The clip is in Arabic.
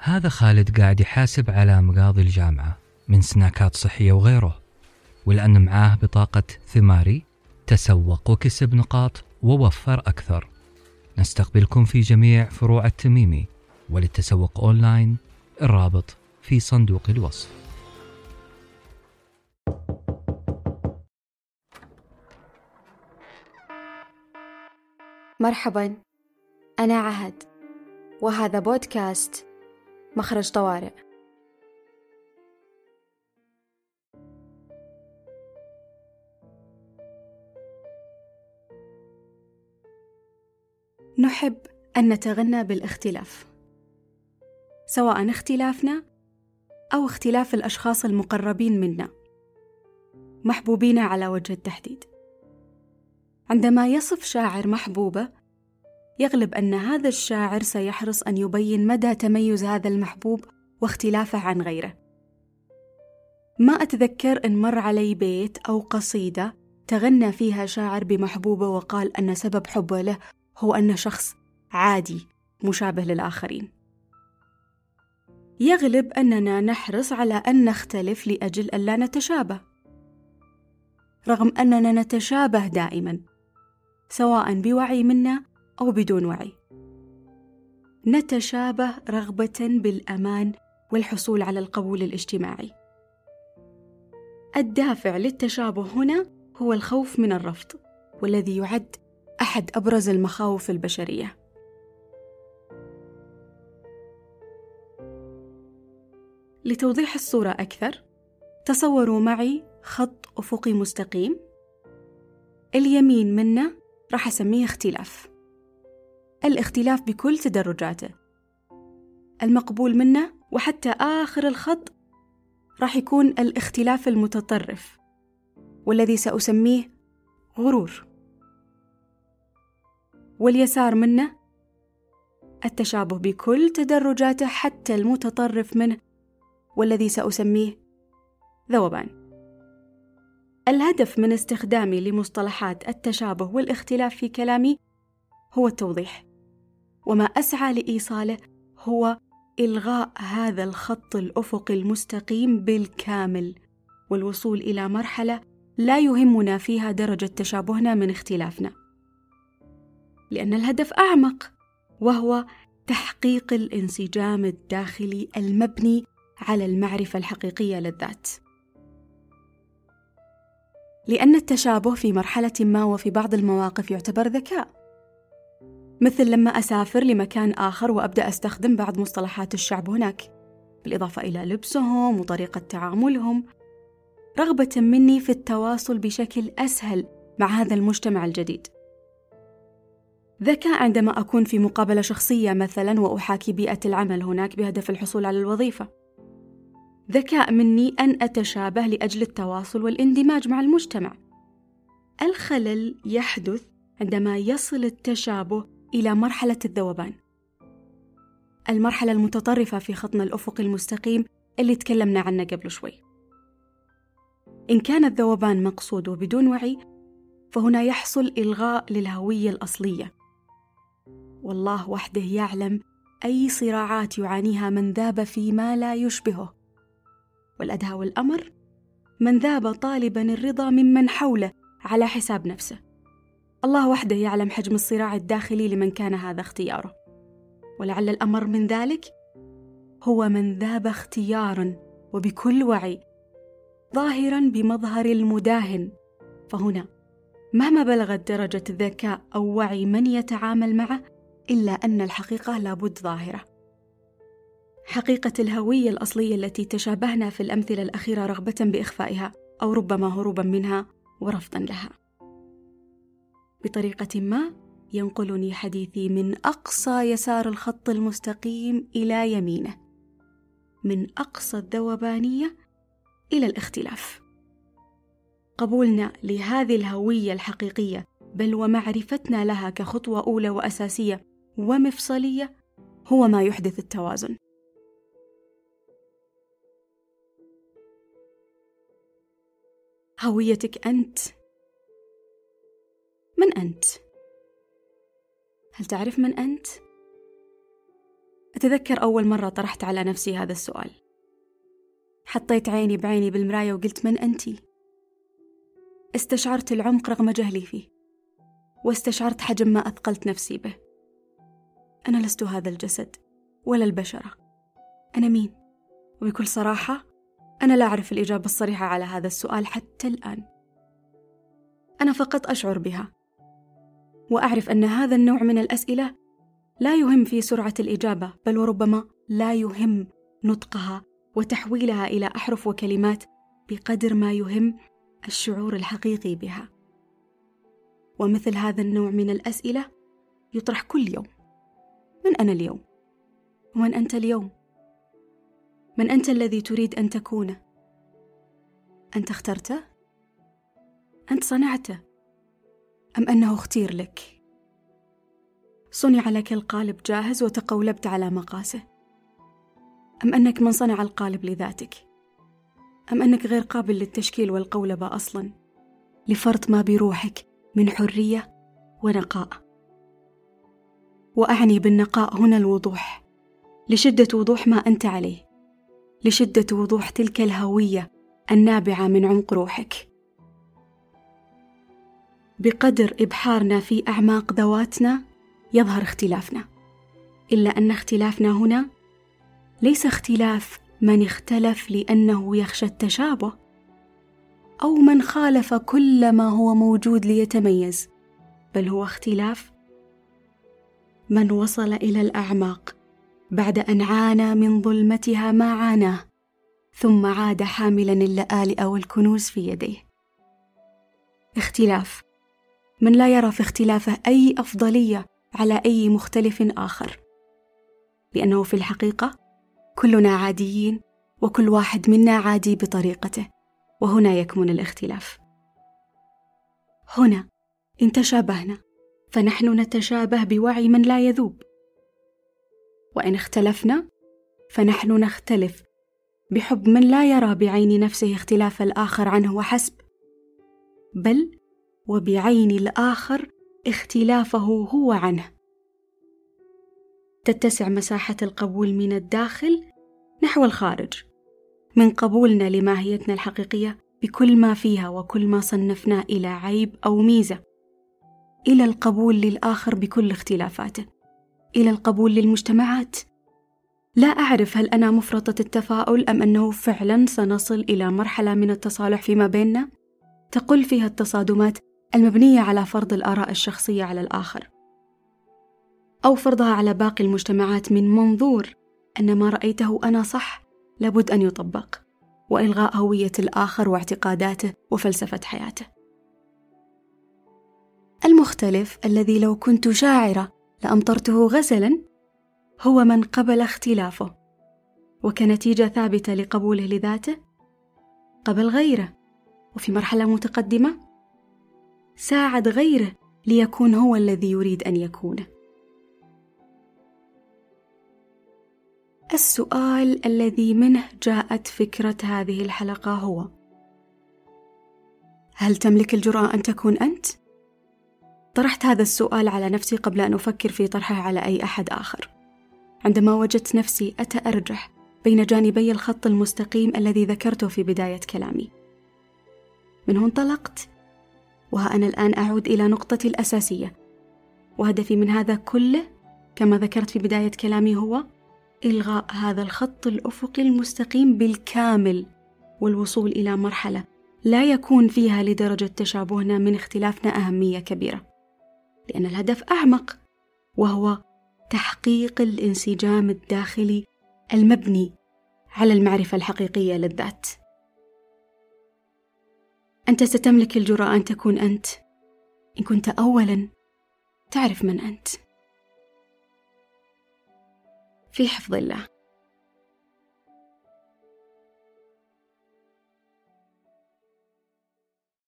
هذا خالد قاعد يحاسب على مقاضي الجامعة من سناكات صحية وغيره ولأن معاه بطاقة ثماري تسوق وكسب نقاط ووفر أكثر. نستقبلكم في جميع فروع التميمي وللتسوق أونلاين الرابط في صندوق الوصف. مرحبا أنا عهد وهذا بودكاست مخرج طوارئ. نحب أن نتغنى بالاختلاف سواء اختلافنا أو اختلاف الأشخاص المقربين منا محبوبين على وجه التحديد. عندما يصف شاعر محبوبة يغلب أن هذا الشاعر سيحرص أن يبين مدى تميز هذا المحبوب واختلافه عن غيره. ما أتذكر إن مر علي بيت أو قصيدة تغنى فيها شاعر بمحبوبة وقال أن سبب حبه له هو أنه شخص عادي مشابه للآخرين. يغلب أننا نحرص على أن نختلف لأجل ألا نتشابه. رغم أننا نتشابه دائما سواء بوعي منا أو بدون وعي. نتشابه رغبة بالأمان والحصول على القبول الاجتماعي. الدافع للتشابه هنا هو الخوف من الرفض والذي يعد أحد أبرز المخاوف البشرية. لتوضيح الصورة أكثر تصوروا معي خط أفقي مستقيم. اليمين منه راح أسميه اختلاف. الاختلاف بكل تدرجاته. المقبول منه وحتى آخر الخط راح يكون الاختلاف المتطرف والذي سأسميه غرور. واليسار منه التشابه بكل تدرجاته حتى المتطرف منه والذي سأسميه ذوبان. الهدف من استخدامي لمصطلحات التشابه والاختلاف في كلامي هو التوضيح. وما أسعى لإيصاله هو إلغاء هذا الخط الافقي المستقيم بالكامل والوصول إلى مرحلة لا يهمنا فيها درجة تشابهنا من اختلافنا. لأن الهدف أعمق وهو تحقيق الانسجام الداخلي المبني على المعرفة الحقيقية للذات. لأن التشابه في مرحلة ما وفي بعض المواقف يعتبر ذكاء. مثل لما أسافر لمكان آخر وأبدأ أستخدم بعض مصطلحات الشعب هناك بالإضافة إلى لبسهم وطريقة تعاملهم. رغبة مني في التواصل بشكل أسهل مع هذا المجتمع الجديد. ذكاء عندما أكون في مقابلة شخصية مثلا وأحاكي بيئة العمل هناك بهدف الحصول على الوظيفة. ذكاء مني أن أتشابه لأجل التواصل والاندماج مع المجتمع. الخلل يحدث عندما يصل التشابه إلى مرحلة الذوبان. المرحلة المتطرفة في خطنا الأفق المستقيم اللي تكلمنا عنه قبل شوي. إن كان الذوبان مقصود وبدون وعي، فهنا يحصل إلغاء للهوية الأصلية. والله وحده يعلم أي صراعات يعانيها من ذاب فيما لا يشبهه. والأدهى والأمر من ذاب طالبا الرضا ممن حوله على حساب نفسه الله وحده يعلم حجم الصراع الداخلي لمن كان هذا اختياره. ولعل الأمر من ذلك هو من ذاب اختيارا وبكل وعي ظاهرا بمظهر المداهن. فهنا مهما بلغت درجة ذكاء أو وعي من يتعامل معه إلا أن الحقيقة لابد ظاهرة. حقيقة الهوية الأصلية التي تشابهنا في الأمثلة الأخيرة رغبة بإخفائها أو ربما هروبا منها ورفضا لها. بطريقة ما ينقلني حديثي من أقصى يسار الخط المستقيم إلى يمينه، من أقصى الذوبانية إلى الاختلاف. قبولنا لهذه الهوية الحقيقية بل ومعرفتنا لها كخطوة أولى وأساسية ومفصلية هو ما يحدث التوازن. هويتك أنت من أنت؟ هل تعرف من أنت؟ أتذكر أول مرة طرحت على نفسي هذا السؤال حطيت عيني بعيني بالمراية وقلت من أنتِ؟ استشعرت العمق رغم جهلي فيه واستشعرت حجم ما أثقلت نفسي به أنا لست هذا الجسد ولا البشرة أنا مين؟ وبكل صراحة أنا لا أعرف الإجابة الصريحة على هذا السؤال حتى الآن أنا فقط أشعر بها وأعرف أن هذا النوع من الأسئلة لا يهم في سرعة الإجابة بل وربما لا يهم نطقها وتحويلها إلى أحرف وكلمات بقدر ما يهم الشعور الحقيقي بها ومثل هذا النوع من الأسئلة يطرح كل يوم من أنا اليوم؟ ومن أنت اليوم؟ من أنت الذي تريد أن تكون؟ أنت اخترته؟ أنت صنعته؟ أم أنه اختير لك؟ صنع لك القالب جاهز وتقولبت على مقاسه أم أنك من صنع القالب لذاتك؟ أم أنك غير قابل للتشكيل والقولبة أصلا لفرط ما بروحك من حرية ونقاء وأعني بالنقاء هنا الوضوح لشدة وضوح ما أنت عليه لشدة وضوح تلك الهوية النابعة من عمق روحك بقدر إبحارنا في أعماق ذواتنا يظهر اختلافنا. إلا أن اختلافنا هنا ليس اختلاف من اختلف لأنه يخشى التشابه أو من خالف كل ما هو موجود ليتميز بل هو اختلاف من وصل إلى الأعماق بعد أن عانى من ظلمتها ما عاناه ثم عاد حاملا اللآلئ والكنوز في يديه. اختلاف من لا يرى في اختلافه أي أفضلية على أي مختلف آخر. لأنه في الحقيقة كلنا عاديين وكل واحد منا عادي بطريقته وهنا يكمن الاختلاف. هنا إن تشابهنا فنحن نتشابه بوعي من لا يذوب. وإن اختلفنا فنحن نختلف بحب من لا يرى بعين نفسه اختلاف الآخر عنه وحسب بل وبعين الآخر اختلافه هو عنه. تتسع مساحة القبول من الداخل نحو الخارج. من قبولنا لماهيتنا الحقيقية بكل ما فيها وكل ما صنفناه إلى عيب أو ميزة. إلى القبول للآخر بكل اختلافاته. إلى القبول للمجتمعات. لا أعرف هل أنا مفرطة التفاؤل أم أنه فعلا سنصل إلى مرحلة من التصالح فيما بيننا؟ تقل فيها التصادمات المبنية على فرض الآراء الشخصية على الآخر أو فرضها على باقي المجتمعات من منظور أن ما رأيته أنا صح لابد أن يطبق وإلغاء هوية الآخر واعتقاداته وفلسفة حياته. المختلف الذي لو كنت شاعرة لأمطرته غزلا هو من قبل اختلافه وكنتيجة ثابتة لقبوله لذاته قبل غيره وفي مرحلة متقدمة ساعد غيره ليكون هو الذي يريد أن يكونه السؤال الذي منه جاءت فكرة هذه الحلقة هو هل تملك الجرأة أن تكون أنت؟ طرحت هذا السؤال على نفسي قبل أن أفكر في طرحه على أي أحد آخر. عندما وجدت نفسي أتأرجح بين جانبي الخط المستقيم الذي ذكرته في بداية كلامي. منه انطلقت وها أنا الآن أعود إلى نقطتي الأساسية. وهدفي من هذا كله كما ذكرت في بداية كلامي هو إلغاء هذا الخط الأفقي المستقيم بالكامل والوصول إلى مرحلة لا يكون فيها لدرجة تشابهنا من اختلافنا أهمية كبيرة. لأن الهدف أعمق وهو تحقيق الانسجام الداخلي المبني على المعرفة الحقيقية للذات. أنت ستملك الجرأة أن تكون أنت. إن كنت أولا تعرف من أنت. في حفظ الله.